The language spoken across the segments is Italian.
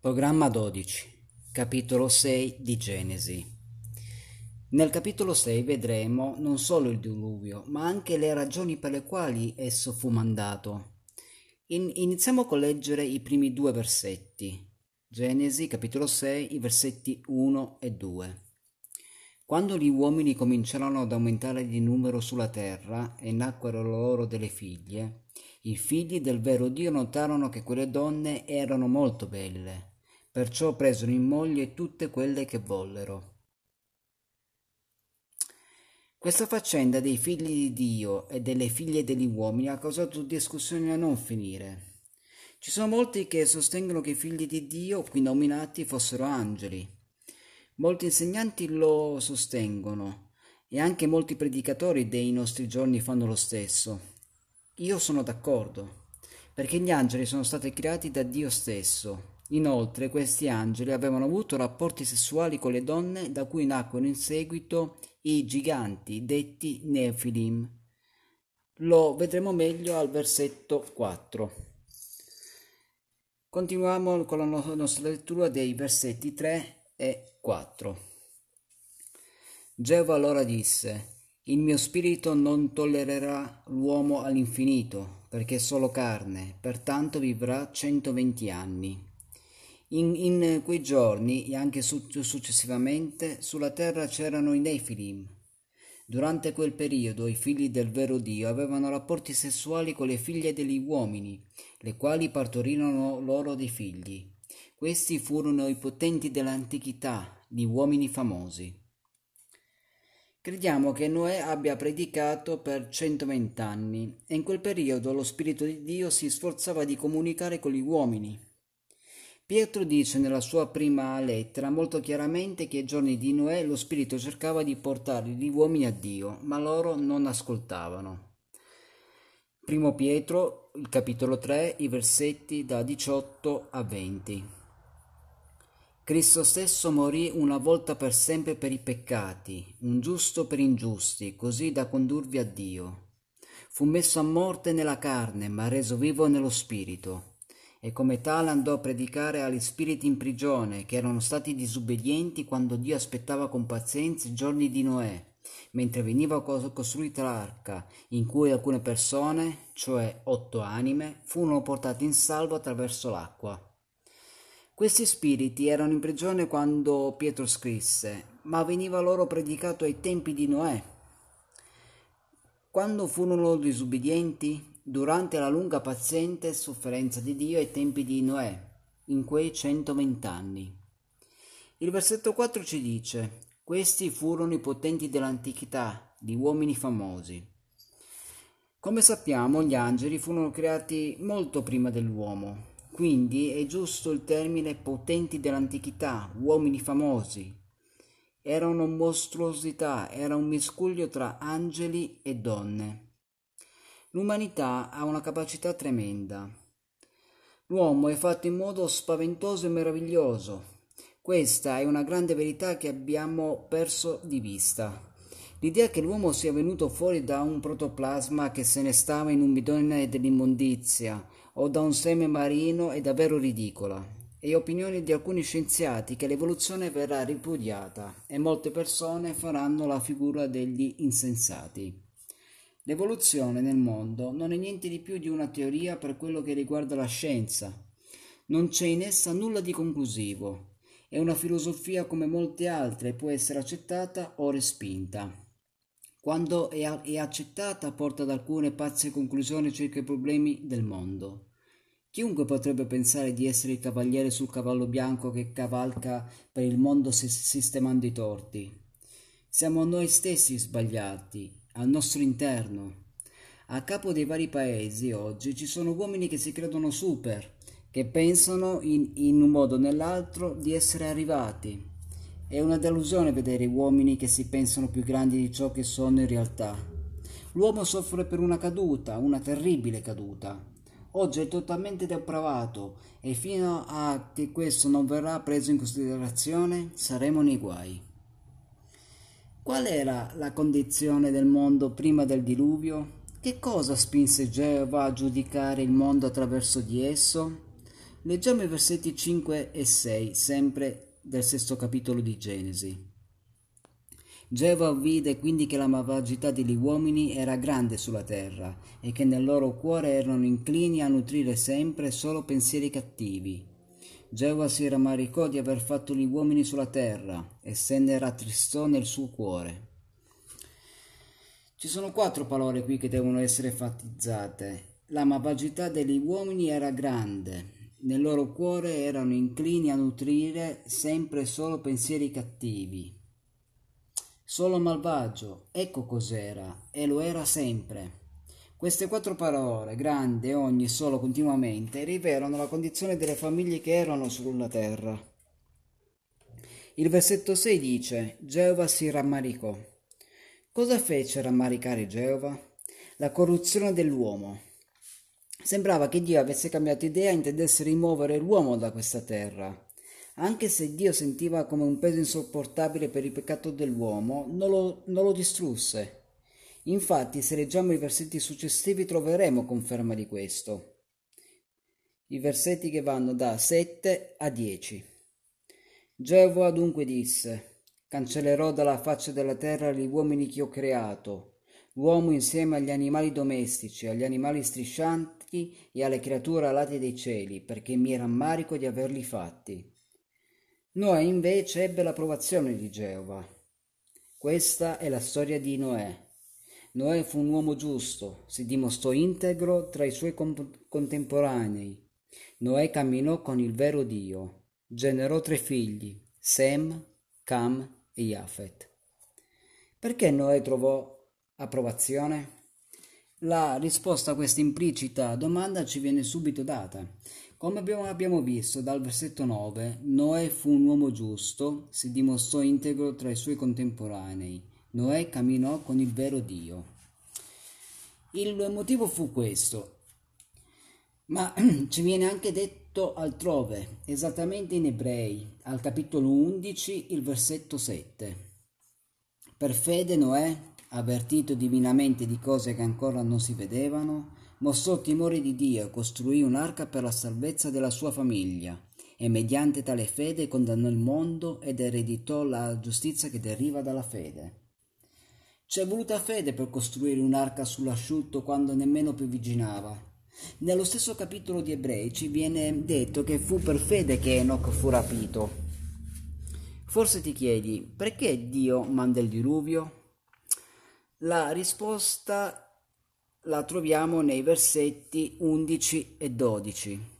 Programma 12, capitolo 6 di Genesi. Nel capitolo 6 vedremo non solo il diluvio, ma anche le ragioni per le quali esso fu mandato. In- iniziamo con leggere i primi due versetti. Genesi, capitolo 6, i versetti 1 e 2. Quando gli uomini cominciarono ad aumentare di numero sulla terra e nacquero loro delle figlie, i figli del vero Dio notarono che quelle donne erano molto belle perciò presero in moglie tutte quelle che vollero. Questa faccenda dei figli di Dio e delle figlie degli uomini ha causato discussioni a non finire. Ci sono molti che sostengono che i figli di Dio, qui nominati, fossero angeli. Molti insegnanti lo sostengono e anche molti predicatori dei nostri giorni fanno lo stesso. Io sono d'accordo, perché gli angeli sono stati creati da Dio stesso Inoltre questi angeli avevano avuto rapporti sessuali con le donne da cui nacquero in seguito i giganti detti Nefilim. Lo vedremo meglio al versetto 4. Continuiamo con la nostra lettura dei versetti 3 e 4. Geova allora disse, Il mio spirito non tollererà l'uomo all'infinito, perché è solo carne, pertanto vivrà 120 anni. In, in quei giorni e anche successivamente sulla terra c'erano i Nefilim. Durante quel periodo i figli del vero Dio avevano rapporti sessuali con le figlie degli uomini, le quali partorirono loro dei figli. Questi furono i potenti dell'antichità, gli uomini famosi. Crediamo che Noè abbia predicato per 120 anni e in quel periodo lo Spirito di Dio si sforzava di comunicare con gli uomini. Pietro dice nella sua prima lettera molto chiaramente che ai giorni di Noè lo Spirito cercava di portare gli uomini a Dio, ma loro non ascoltavano. Primo Pietro, capitolo 3, i versetti da 18 a 20. Cristo stesso morì una volta per sempre per i peccati, un giusto per ingiusti, così da condurvi a Dio. Fu messo a morte nella carne, ma reso vivo nello spirito e come tale andò a predicare agli spiriti in prigione, che erano stati disobbedienti quando Dio aspettava con pazienza i giorni di Noè, mentre veniva costruita l'arca, in cui alcune persone, cioè otto anime, furono portate in salvo attraverso l'acqua. Questi spiriti erano in prigione quando Pietro scrisse, ma veniva loro predicato ai tempi di Noè. Quando furono disobbedienti, durante la lunga paziente sofferenza di Dio ai tempi di Noè, in quei 120 anni. Il versetto 4 ci dice: Questi furono i potenti dell'antichità, di uomini famosi. Come sappiamo, gli angeli furono creati molto prima dell'uomo, quindi è giusto il termine potenti dell'antichità, uomini famosi. Erano mostruosità, era un miscuglio tra angeli e donne. L'umanità ha una capacità tremenda. L'uomo è fatto in modo spaventoso e meraviglioso. Questa è una grande verità che abbiamo perso di vista. L'idea che l'uomo sia venuto fuori da un protoplasma che se ne stava in un bidone dell'immondizia o da un seme marino è davvero ridicola. E opinioni di alcuni scienziati che l'evoluzione verrà ripudiata e molte persone faranno la figura degli insensati. L'evoluzione nel mondo non è niente di più di una teoria per quello che riguarda la scienza. Non c'è in essa nulla di conclusivo. È una filosofia come molte altre, può essere accettata o respinta. Quando è, è accettata porta ad alcune pazze conclusioni circa i problemi del mondo. Chiunque potrebbe pensare di essere il cavaliere sul cavallo bianco che cavalca per il mondo sistemando i torti. Siamo noi stessi sbagliati al nostro interno. A capo dei vari paesi oggi ci sono uomini che si credono super, che pensano in, in un modo o nell'altro di essere arrivati. È una delusione vedere uomini che si pensano più grandi di ciò che sono in realtà. L'uomo soffre per una caduta, una terribile caduta. Oggi è totalmente depravato e fino a che questo non verrà preso in considerazione saremo nei guai. Qual era la condizione del mondo prima del diluvio? Che cosa spinse Geova a giudicare il mondo attraverso di esso? Leggiamo i versetti 5 e 6, sempre del sesto capitolo di Genesi. Geova vide quindi che la malvagità degli uomini era grande sulla terra e che nel loro cuore erano inclini a nutrire sempre solo pensieri cattivi. Geova si rammaricò di aver fatto gli uomini sulla terra e se ne rattristò nel suo cuore. Ci sono quattro parole qui che devono essere enfatizzate. La malvagità degli uomini era grande, nel loro cuore erano inclini a nutrire sempre solo pensieri cattivi. Solo malvagio, ecco cos'era, e lo era sempre. Queste quattro parole, grande, ogni, solo, continuamente, rivelano la condizione delle famiglie che erano sulla terra. Il versetto 6 dice: Geova si rammaricò. Cosa fece rammaricare Geova? La corruzione dell'uomo. Sembrava che Dio avesse cambiato idea e intendesse rimuovere l'uomo da questa terra. Anche se Dio sentiva come un peso insopportabile per il peccato dell'uomo, non lo, non lo distrusse. Infatti, se leggiamo i versetti successivi troveremo conferma di questo. I versetti che vanno da 7 a 10. Geova dunque disse: Cancellerò dalla faccia della terra gli uomini che ho creato, l'uomo insieme agli animali domestici, agli animali striscianti e alle creature alate dei cieli, perché mi rammarico di averli fatti. Noè invece ebbe l'approvazione di Geova. Questa è la storia di Noè. Noè fu un uomo giusto, si dimostrò integro tra i suoi contemporanei. Noè camminò con il vero Dio, generò tre figli, Sem, Cam e Yafet. Perché Noè trovò approvazione? La risposta a questa implicita domanda ci viene subito data. Come abbiamo visto dal versetto 9, Noè fu un uomo giusto, si dimostrò integro tra i suoi contemporanei. Noè camminò con il vero Dio. Il motivo fu questo, ma ci viene anche detto altrove, esattamente in Ebrei, al capitolo 11, il versetto 7. Per fede Noè, avvertito divinamente di cose che ancora non si vedevano, mostrò timore di Dio e costruì un'arca per la salvezza della sua famiglia, e mediante tale fede condannò il mondo ed ereditò la giustizia che deriva dalla fede. C'è voluta fede per costruire un'arca sull'asciutto quando nemmeno piovigginava, nello stesso capitolo di Ebrei ci viene detto che fu per fede che Enoch fu rapito. Forse ti chiedi perché Dio manda il diluvio? La risposta la troviamo nei versetti 11 e 12.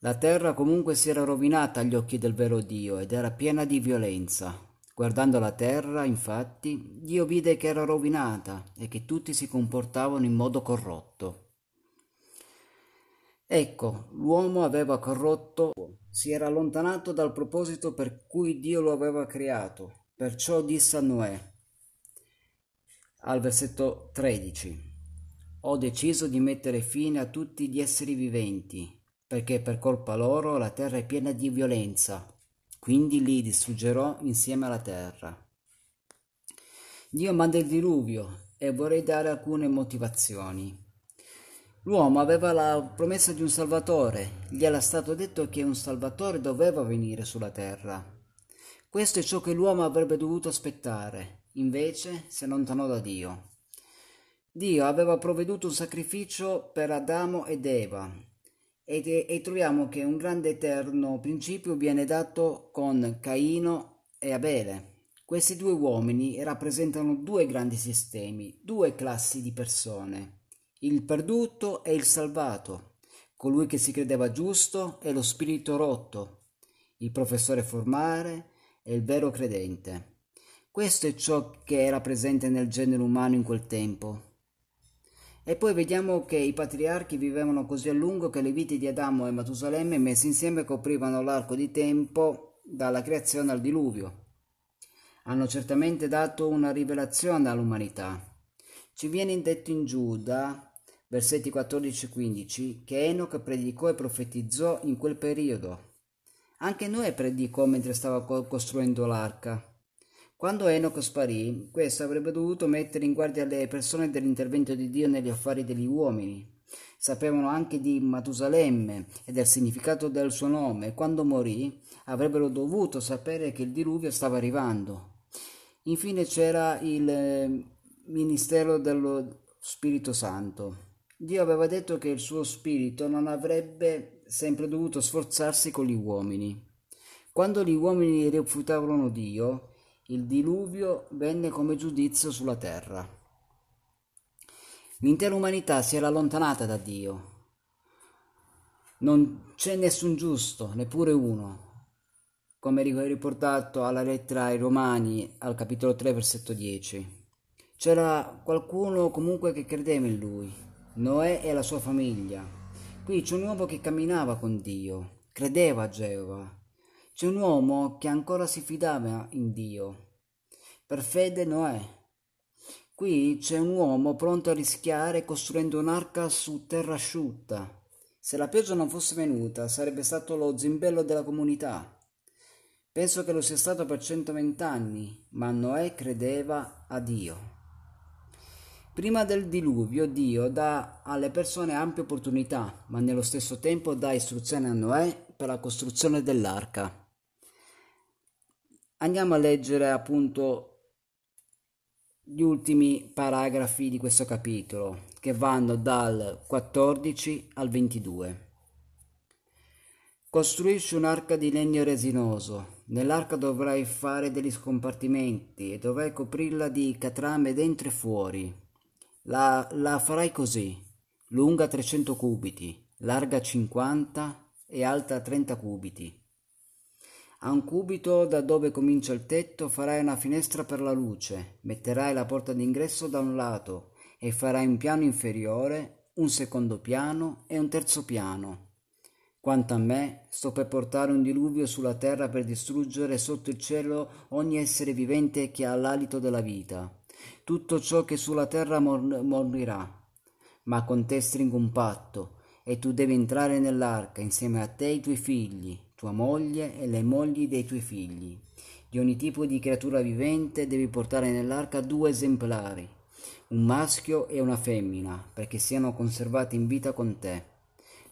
La terra comunque si era rovinata agli occhi del vero Dio ed era piena di violenza. Guardando la terra, infatti, Dio vide che era rovinata e che tutti si comportavano in modo corrotto. Ecco, l'uomo aveva corrotto, si era allontanato dal proposito per cui Dio lo aveva creato. Perciò disse a Noè, al versetto 13, ho deciso di mettere fine a tutti gli esseri viventi, perché per colpa loro la terra è piena di violenza quindi li distruggerò insieme alla terra. Dio manda il diluvio e vorrei dare alcune motivazioni. L'uomo aveva la promessa di un Salvatore, gli era stato detto che un Salvatore doveva venire sulla terra. Questo è ciò che l'uomo avrebbe dovuto aspettare, invece si allontanò da Dio. Dio aveva provveduto un sacrificio per Adamo ed Eva, e, e troviamo che un grande eterno principio viene dato con Caino e Abele. Questi due uomini rappresentano due grandi sistemi, due classi di persone, il perduto e il salvato, colui che si credeva giusto e lo spirito rotto, il professore formare e il vero credente. Questo è ciò che era presente nel genere umano in quel tempo. E poi vediamo che i patriarchi vivevano così a lungo che le vite di Adamo e Matusalemme messe insieme coprivano l'arco di tempo dalla creazione al diluvio. Hanno certamente dato una rivelazione all'umanità. Ci viene detto in Giuda, versetti 14 e 15, che Enoch predicò e profetizzò in quel periodo. Anche Noè predicò mentre stava costruendo l'arca. Quando Enoch sparì, questo avrebbe dovuto mettere in guardia le persone dell'intervento di Dio negli affari degli uomini. Sapevano anche di Matusalemme e del significato del suo nome. Quando morì avrebbero dovuto sapere che il diluvio stava arrivando. Infine c'era il eh, ministero dello Spirito Santo. Dio aveva detto che il suo spirito non avrebbe sempre dovuto sforzarsi con gli uomini. Quando gli uomini rifiutavano Dio, il diluvio venne come giudizio sulla terra. L'intera umanità si era allontanata da Dio. Non c'è nessun giusto, neppure uno, come riportato alla lettera ai Romani al capitolo 3 versetto 10. C'era qualcuno comunque che credeva in lui, Noè e la sua famiglia. Qui c'è un uomo che camminava con Dio, credeva a Geova. C'è un uomo che ancora si fidava in Dio. Per fede Noè. Qui c'è un uomo pronto a rischiare costruendo un'arca su terra asciutta. Se la pioggia non fosse venuta, sarebbe stato lo zimbello della comunità. Penso che lo sia stato per 120 anni, ma Noè credeva a Dio. Prima del diluvio Dio dà alle persone ampie opportunità, ma nello stesso tempo dà istruzioni a Noè per la costruzione dell'arca. Andiamo a leggere appunto gli ultimi paragrafi di questo capitolo, che vanno dal 14 al 22. Costruisci un'arca di legno resinoso. Nell'arca dovrai fare degli scompartimenti e dovrai coprirla di catrame dentro e fuori. La, la farai così: lunga 300 cubiti, larga 50 e alta 30 cubiti. A un cubito da dove comincia il tetto farai una finestra per la luce, metterai la porta d'ingresso da un lato e farai un piano inferiore, un secondo piano e un terzo piano quanto a me, sto per portare un diluvio sulla terra per distruggere sotto il cielo ogni essere vivente che ha l'alito della vita. Tutto ciò che sulla terra mor- morirà. Ma con te stringo un patto, e tu devi entrare nell'arca insieme a te e i tuoi figli, tua moglie e le mogli dei tuoi figli. Di ogni tipo di creatura vivente devi portare nell'arca due esemplari, un maschio e una femmina, perché siano conservati in vita con te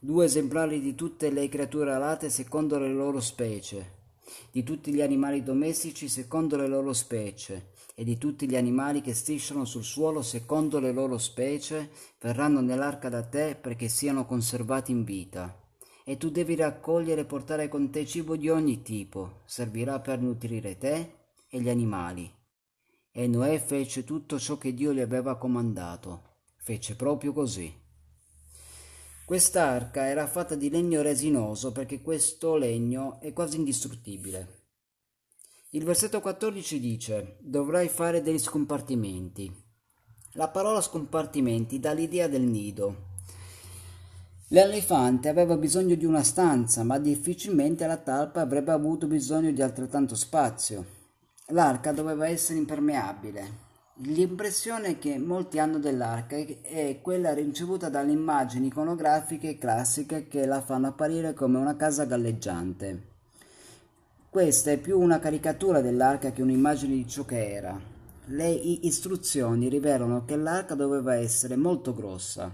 due esemplari di tutte le creature alate secondo le loro specie, di tutti gli animali domestici secondo le loro specie, e di tutti gli animali che strisciano sul suolo secondo le loro specie, verranno nell'arca da te perché siano conservati in vita. E tu devi raccogliere e portare con te cibo di ogni tipo, servirà per nutrire te e gli animali. E Noè fece tutto ciò che Dio gli aveva comandato. Fece proprio così. Quest'arca era fatta di legno resinoso perché questo legno è quasi indistruttibile. Il versetto 14 dice: Dovrai fare degli scompartimenti. La parola scompartimenti dà l'idea del nido. L'elefante aveva bisogno di una stanza, ma difficilmente la talpa avrebbe avuto bisogno di altrettanto spazio. L'arca doveva essere impermeabile, L'impressione che molti hanno dell'arca è quella ricevuta dalle immagini iconografiche classiche che la fanno apparire come una casa galleggiante. Questa è più una caricatura dell'arca che un'immagine di ciò che era. Le istruzioni rivelano che l'arca doveva essere molto grossa.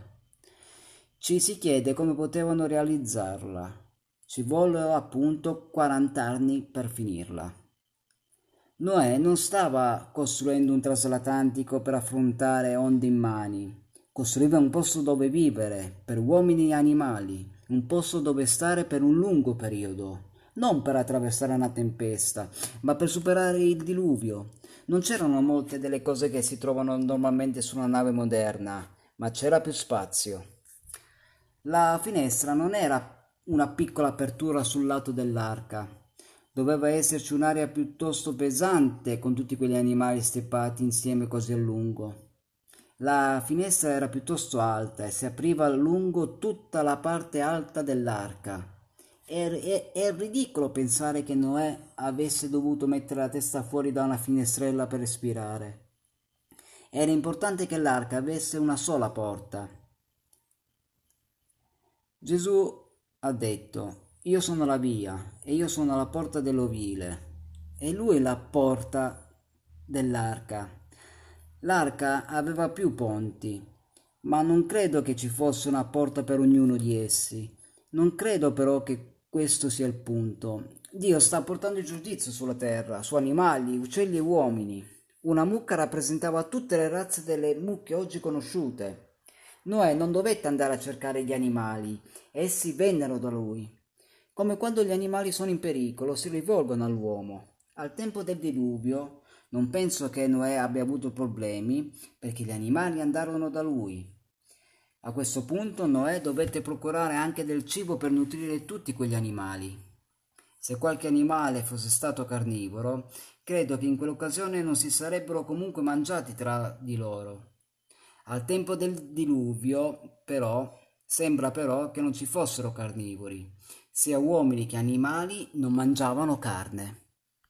Ci si chiede come potevano realizzarla. Ci vollero appunto 40 anni per finirla. Noè non stava costruendo un trasatlantico per affrontare onde immani, costruiva un posto dove vivere, per uomini e animali, un posto dove stare per un lungo periodo, non per attraversare una tempesta, ma per superare il diluvio. Non c'erano molte delle cose che si trovano normalmente su una nave moderna, ma c'era più spazio. La finestra non era una piccola apertura sul lato dell'arca, Doveva esserci un'aria piuttosto pesante con tutti quegli animali steppati insieme così a lungo. La finestra era piuttosto alta e si apriva lungo tutta la parte alta dell'arca. È, è, è, ridicolo pensare che Noè avesse dovuto mettere la testa fuori da una finestrella per respirare. Era importante che l'arca avesse una sola porta. Gesù ha detto io sono la via e io sono la porta dell'ovile e lui è la porta dell'arca. L'arca aveva più ponti. ma non credo che ci fosse una porta per ognuno di essi. Non credo però che questo sia il punto. Dio sta portando il giudizio sulla terra, su animali, uccelli e uomini. Una mucca rappresentava tutte le razze delle mucche oggi conosciute. Noè non dovette andare a cercare gli animali, essi vennero da lui. Come quando gli animali sono in pericolo, si rivolgono all'uomo. Al tempo del diluvio, non penso che Noè abbia avuto problemi, perché gli animali andarono da lui. A questo punto Noè dovette procurare anche del cibo per nutrire tutti quegli animali. Se qualche animale fosse stato carnivoro, credo che in quell'occasione non si sarebbero comunque mangiati tra di loro. Al tempo del diluvio, però, sembra però che non ci fossero carnivori. Sia uomini che animali non mangiavano carne.